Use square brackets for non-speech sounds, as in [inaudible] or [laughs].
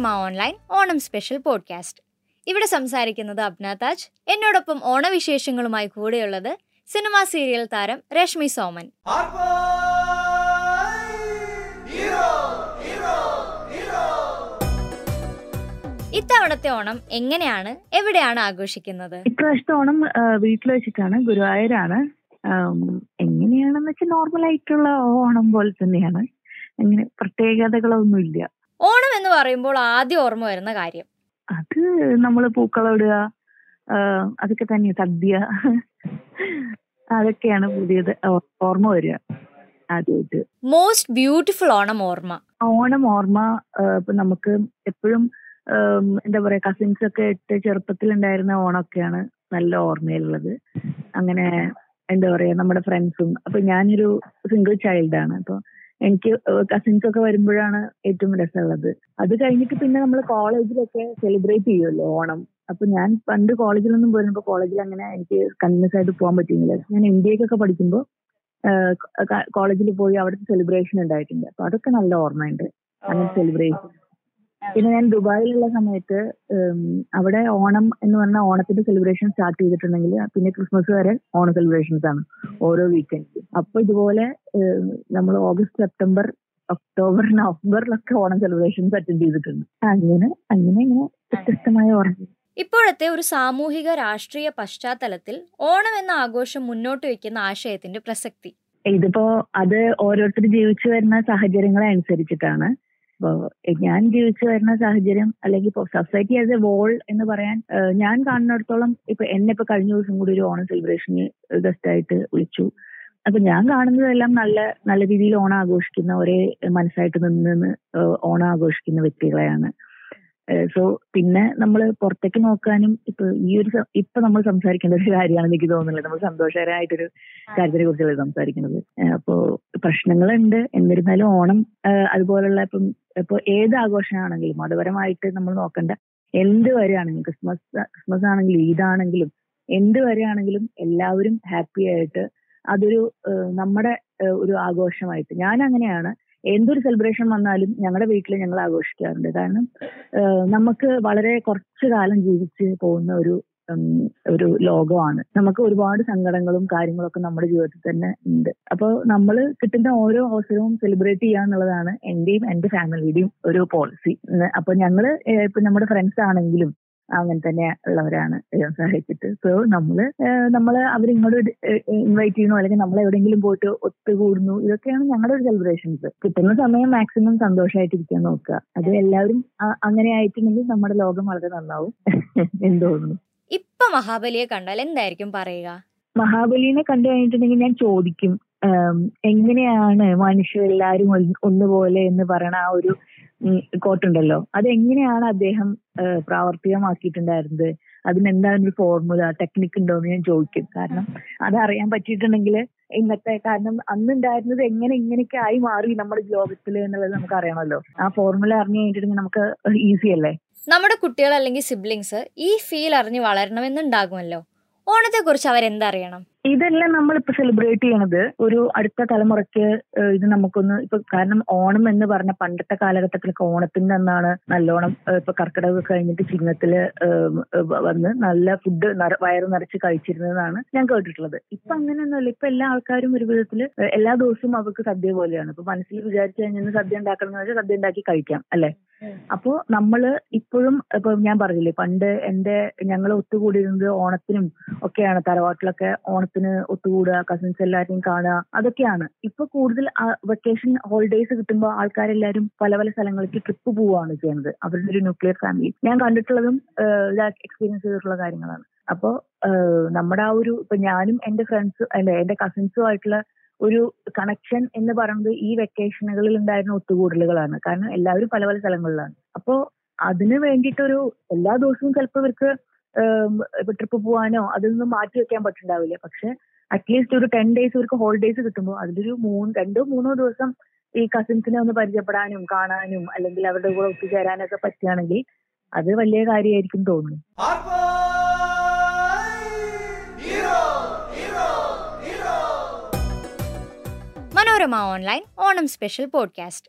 Manorama online Onam special podcast. ഇവിടെ സംസാരിക്കുന്നത് അബ്നാതാജ് എന്നോടൊപ്പം ഓണവിശേഷങ്ങളുമായി കൂടെയുള്ളത് സിനിമാ സീരിയൽ താരം രശ്മി സോമൻ. ഇത്തവണത്തെ ഓണം എങ്ങനെയാണ്? എവിടെയാണ് ആഘോഷിക്കുന്നത്? ഇപ്രാവശ്യത്തെ ഓണം വീട്ടിൽ വെച്ചിട്ടാണ് ഗുരുവായൂരാണ്. എങ്ങനെയാണെന്ന് വെച്ചാൽ നോർമൽ ആയിട്ടുള്ള ഓണം പോലെ തന്നെയാണ്. അങ്ങനെ പ്രത്യേകതകളൊന്നും ഇല്ല ഓണം എന്ന് പറയുമ്പോൾ ആദ്യം ഓർമ്മ വരുന്ന കാര്യം. അത് നമ്മൾ പൂക്കള ഇടുക ആ, അതൊക്കെ തന്നെ സദ്യ. അതൊക്കെയാണ് പുതിയത് ഓർമ്മ വരിക. ആദ്യമായിട്ട് മോസ്റ്റ് ബ്യൂട്ടിഫുൾ ഓണം ഓർമ്മ. ഓണം ഓർമ്മ ഇപ്പൊ നമുക്ക് എപ്പോഴും എന്താ പറയാ കസിൻസ് ഒക്കെ ഇട്ട് ചെറുപ്പത്തിൽ ഉണ്ടായിരുന്ന ഓണമൊക്കെയാണ് നല്ല ഓർമ്മയിലുള്ളത്. അങ്ങനെ എന്താ പറയാ നമ്മുടെ ഫ്രണ്ട്സും അപ്പൊ ഞാനൊരു സിംഗിൾ ചൈൽഡാണ് അപ്പൊ എനിക്ക് കസിൻസ് ഒക്കെ വരുമ്പോഴാണ് ഏറ്റവും രസമുള്ളത്. അത് കഴിഞ്ഞിട്ട് പിന്നെ നമ്മൾ കോളേജിലൊക്കെ സെലിബ്രേറ്റ് ചെയ്യുമല്ലോ ഓണം. അപ്പൊ ഞാൻ പണ്ട് കോളേജിലൊന്നും പോയിരുന്നപ്പോ കോളേജിൽ അങ്ങനെ എനിക്ക് കണ്ടിന്യൂസ് ആയിട്ട് പോകാൻ പറ്റുന്നില്ല ഞാൻ എം ബി എക്കൊക്കെ പഠിക്കുമ്പോൾ കോളേജിൽ പോയി അവിടുത്തെ സെലിബ്രേഷൻ ഉണ്ടായിട്ടുണ്ട്. അപ്പൊ അതൊക്കെ നല്ല ഓർമ്മയുണ്ട്. അങ്ങനെ സെലിബ്രേഷൻ പിന്നെ ഞാൻ ദുബായിലുള്ള സമയത്ത് അവിടെ ഓണം എന്ന് പറഞ്ഞാൽ ഓണത്തിന്റെ സെലിബ്രേഷൻ സ്റ്റാർട്ട് ചെയ്തിട്ടുണ്ടെങ്കിൽ പിന്നെ ക്രിസ്മസ് വരെ ഓണ സെലിബ്രേഷൻസ് ആണ് ഓരോ വീക്കെൻഡ് അപ്പൊ ഇതുപോലെ നമ്മൾ ഓഗസ്റ്റ് സെപ്റ്റംബർ ഒക്ടോബർ നവംബറിലൊക്കെ ഓണം സെലിബ്രേഷൻസ് അറ്റൻഡ് ചെയ്തിട്ടുണ്ട്. അങ്ങനെ അങ്ങനെ ഇങ്ങനെ വ്യത്യസ്തമായ ഓർമ്മ ഇപ്പോഴത്തെ ഒരു സാമൂഹിക രാഷ്ട്രീയ പശ്ചാത്തലത്തിൽ ഓണം എന്ന ആഘോഷം മുന്നോട്ട് വയ്ക്കുന്ന ആശയത്തിന്റെ പ്രസക്തി. ഇതിപ്പോ അത് ഓരോരുത്തർ ജീവിച്ചു വരുന്ന സാഹചര്യങ്ങളെ അനുസരിച്ചിട്ടാണ് ഞാൻ ജീവിച്ചു വരുന്ന സാഹചര്യം അല്ലെങ്കിൽ സൊസൈറ്റി ആസ് എ വോൾ എന്ന് പറയാൻ ഞാൻ കാണുന്നിടത്തോളം ഇപ്പൊ എന്നെ ഇപ്പൊ കഴിഞ്ഞ ദിവസം കൂടി ഒരു ഓണം സെലിബ്രേഷന് ഗസ്റ്റ് ആയിട്ട് വിളിച്ചു. അപ്പൊ ഞാൻ കാണുന്നതെല്ലാം നല്ല നല്ല രീതിയിൽ ഓണം ആഘോഷിക്കുന്ന ഒരേ മനസ്സായിട്ട് നിന്ന് ഓണം ആഘോഷിക്കുന്ന വ്യക്തികളെയാണ്. സോ പിന്നെ നമ്മൾ പുറത്തേക്ക് നോക്കാനും ഇപ്പൊ ഈ ഒരു ഇപ്പൊ നമ്മൾ സംസാരിക്കേണ്ട ഒരു കാര്യമാണ് എനിക്ക് തോന്നുന്നില്ല നമ്മൾ സന്തോഷകരമായിട്ടൊരു കാര്യത്തിനെ കുറിച്ചല്ലേ സംസാരിക്കുന്നത്. അപ്പോ പ്രശ്നങ്ങളുണ്ട്. എന്നിരുന്നാലും ഓണം അതുപോലുള്ള ഇപ്പം ഇപ്പൊ ഏത് ആഘോഷമാണെങ്കിലും മതപരമായിട്ട് നമ്മൾ നോക്കേണ്ട എന്ത് വരെയാണെങ്കിലും ക്രിസ്മസ് ക്രിസ്മസ് ആണെങ്കിലും ഈദാണെങ്കിലും എന്ത് വരെയാണെങ്കിലും എല്ലാവരും ഹാപ്പി ആയിട്ട് അതൊരു നമ്മുടെ ഒരു ആഘോഷമായിട്ട്. ഞാൻ അങ്ങനെയാണ് എന്തൊരു സെലിബ്രേഷൻ വന്നാലും ഞങ്ങളുടെ വീട്ടിൽ ഞങ്ങൾ ആഘോഷിക്കാറുണ്ട്. കാരണം നമുക്ക് വളരെ കുറച്ചു കാലം ജീവിച്ച് പോകുന്ന ഒരു ഒരു ലോകമാണ്. നമുക്ക് ഒരുപാട് സങ്കടങ്ങളും കാര്യങ്ങളൊക്കെ നമ്മുടെ ജീവിതത്തിൽ തന്നെ ഉണ്ട്. അപ്പോൾ നമ്മൾ കിട്ടുന്ന ഓരോ അവസരവും സെലിബ്രേറ്റ് ചെയ്യുക എന്നുള്ളതാണ് എന്റെയും എന്റെ ഫാമിലിയുടെയും ഒരു പോളിസി അപ്പൊ ഞങ്ങൾ ഇപ്പൊ നമ്മുടെ ഫ്രണ്ട്സ് ആണെങ്കിലും അങ്ങനെ തന്നെ ഉള്ളവരാണ് സഹായിച്ചിട്ട്. സോ നമ്മൾ നമ്മൾ അവരിങ്ങോട്ട് ഇൻവൈറ്റ് ചെയ്യുന്നു അല്ലെങ്കിൽ നമ്മൾ എവിടെയെങ്കിലും പോയിട്ട് ഒത്തുകൂടുന്നു ഇതൊക്കെയാണ് ഞങ്ങളുടെ ഒരു സെലിബ്രേഷൻസ് കിട്ടുന്ന സമയം മാക്സിമം സന്തോഷമായിട്ടിരിക്കാൻ നോക്കുക. അത് എല്ലാവരും അങ്ങനെ ആയിട്ടുണ്ടെങ്കിൽ നമ്മുടെ ലോകം വളരെ നന്നാവും. [laughs] എന്ന് തോന്നുന്നു. ഇപ്പൊ മഹാബലിയെ കണ്ടാൽ എന്തായിരിക്കും പറയുക? മഹാബലിനെ കണ്ടു കഴിഞ്ഞിട്ടുണ്ടെങ്കിൽ ഞാൻ ചോദിക്കും എങ്ങനെയാണ് മനുഷ്യരെല്ലാരും എല്ലാവരും ഒന്നുപോലെ എന്ന് പറയണ ആ ഒരു കോട്ടുണ്ടല്ലോ. അതെങ്ങനെയാണ് അദ്ദേഹം പ്രാവർത്തികമാക്കിയിട്ടുണ്ടായിരുന്നത്? അതിനെന്താണ് ഒരു ഫോർമുല ടെക്നിക് ഉണ്ടോ എന്ന് ഞാൻ ചോദിക്കും. കാരണം അതറിയാൻ പറ്റിയിട്ടുണ്ടെങ്കിൽ ഇന്നത്തെ കാരണം അന്നുണ്ടായിരുന്നത് എങ്ങനെ ഇങ്ങനെയൊക്കെ ആയി മാറി നമ്മുടെ ലോകത്തിൽ എന്നുള്ളത് നമുക്ക് അറിയണമല്ലോ ആ ഫോർമുല അറിഞ്ഞു കഴിഞ്ഞിട്ടുണ്ടെങ്കിൽ നമുക്ക് ഈസി അല്ലേ? നമ്മുടെ കുട്ടികൾ അല്ലെങ്കിൽ സിബ്ലിങ്സ് ഈ ഫീൽ അറിഞ്ഞ് വളരണമെന്നുണ്ടാകുമല്ലോ. ഓണത്തെക്കുറിച്ച് അവരെന്തറിയണം? ഇതെല്ലാം നമ്മളിപ്പോ സെലിബ്രേറ്റ് ചെയ്യണത് ഒരു അടുത്ത തലമുറയ്ക്ക് ഇത് നമുക്കൊന്ന് ഇപ്പൊ കാരണം ഓണം എന്ന് പറഞ്ഞ പണ്ടത്തെ കാലഘട്ടത്തിലൊക്കെ ഓണത്തിന്റെ അന്നാണ് നല്ലോണം ഇപ്പൊ കർക്കിടക കഴിഞ്ഞിട്ട് ചിങ്ങത്തിൽ വന്ന് നല്ല ഫുഡ് വയറ് നിറച്ച് കഴിച്ചിരുന്നതാണ് ഞാൻ കേട്ടിട്ടുള്ളത്. ഇപ്പൊ അങ്ങനെയൊന്നുമല്ല. ഇപ്പൊ എല്ലാ ആൾക്കാരും ഒരു വിധത്തിൽ എല്ലാ ദിവസവും അവർക്ക് സദ്യ പോലെയാണ്. ഇപ്പൊ മനസ്സിൽ വിചാരിച്ചു കഴിഞ്ഞാൽ സദ്യ ഉണ്ടാക്കണം വെച്ചാൽ സദ്യ ഉണ്ടാക്കി കഴിക്കാം അല്ലെ? അപ്പോ നമ്മൾ ഇപ്പോഴും ഇപ്പൊ ഞാൻ പറഞ്ഞില്ലേ പണ്ട് എന്റെ ഞങ്ങൾ ഒത്തുകൂടിയിരുന്നത് ഓണത്തിനും ഒക്കെയാണ് തറവാട്ടിലൊക്കെ ഓണത്തിന് ഒത്തുകൂടുക കസിൻസ് എല്ലാരെയും കാണുക അതൊക്കെയാണ്. ഇപ്പൊ കൂടുതൽ വെക്കേഷൻ ഹോളിഡേയ്സ് കിട്ടുമ്പോൾ ആൾക്കാരെല്ലാരും പല പല സ്ഥലങ്ങളിലേക്ക് ട്രിപ്പ് പോവുകയാണ് ചെയ്യുന്നത്. അവരുടെ ഒരു ന്യൂക്ലിയർ ഫാമിലി ഞാൻ കണ്ടിട്ടുള്ളതും എക്സ്പീരിയൻസ് ചെയ്തിട്ടുള്ള കാര്യങ്ങളാണ്. അപ്പോ നമ്മുടെ ആ ഒരു ഇപ്പൊ ഞാനും എന്റെ ഫ്രണ്ട്സ് അല്ലെ എന്റെ കസിൻസും ആയിട്ടുള്ള ഒരു കണക്ഷൻ എന്ന് പറയുന്നത് ഈ വെക്കേഷനുകളിൽ ഉണ്ടായിരുന്ന ഒത്തുകൂടലുകളാണ്. കാരണം എല്ലാവരും പല പല സ്ഥലങ്ങളിലാണ്. അപ്പോ അതിന് വേണ്ടിയിട്ടൊരു എല്ലാ ദിവസവും ചിലപ്പോൾ ഇവർക്ക് ട്രിപ്പ് പോകാനോ അതൊന്നും മാറ്റി വെക്കാൻ പറ്റുണ്ടാവില്ല പക്ഷെ അറ്റ്ലീസ്റ്റ് ഒരു ടെൻ ഡേയ്സ് ഇവർക്ക് ഹോളിഡേയ്സ് കിട്ടുമ്പോൾ അതിലൊരു മൂന്ന് രണ്ടോ മൂന്നോ ദിവസം ഈ കസിൻസിനെ ഒന്ന് പരിചയപ്പെടാനും കാണാനും അല്ലെങ്കിൽ അവരുടെ കൂടെ ഒത്തുചേരാനൊക്കെ പറ്റുകയാണെങ്കിൽ അത് വലിയ കാര്യമായിരിക്കും തോന്നുന്നു. Manorama online Onam special podcast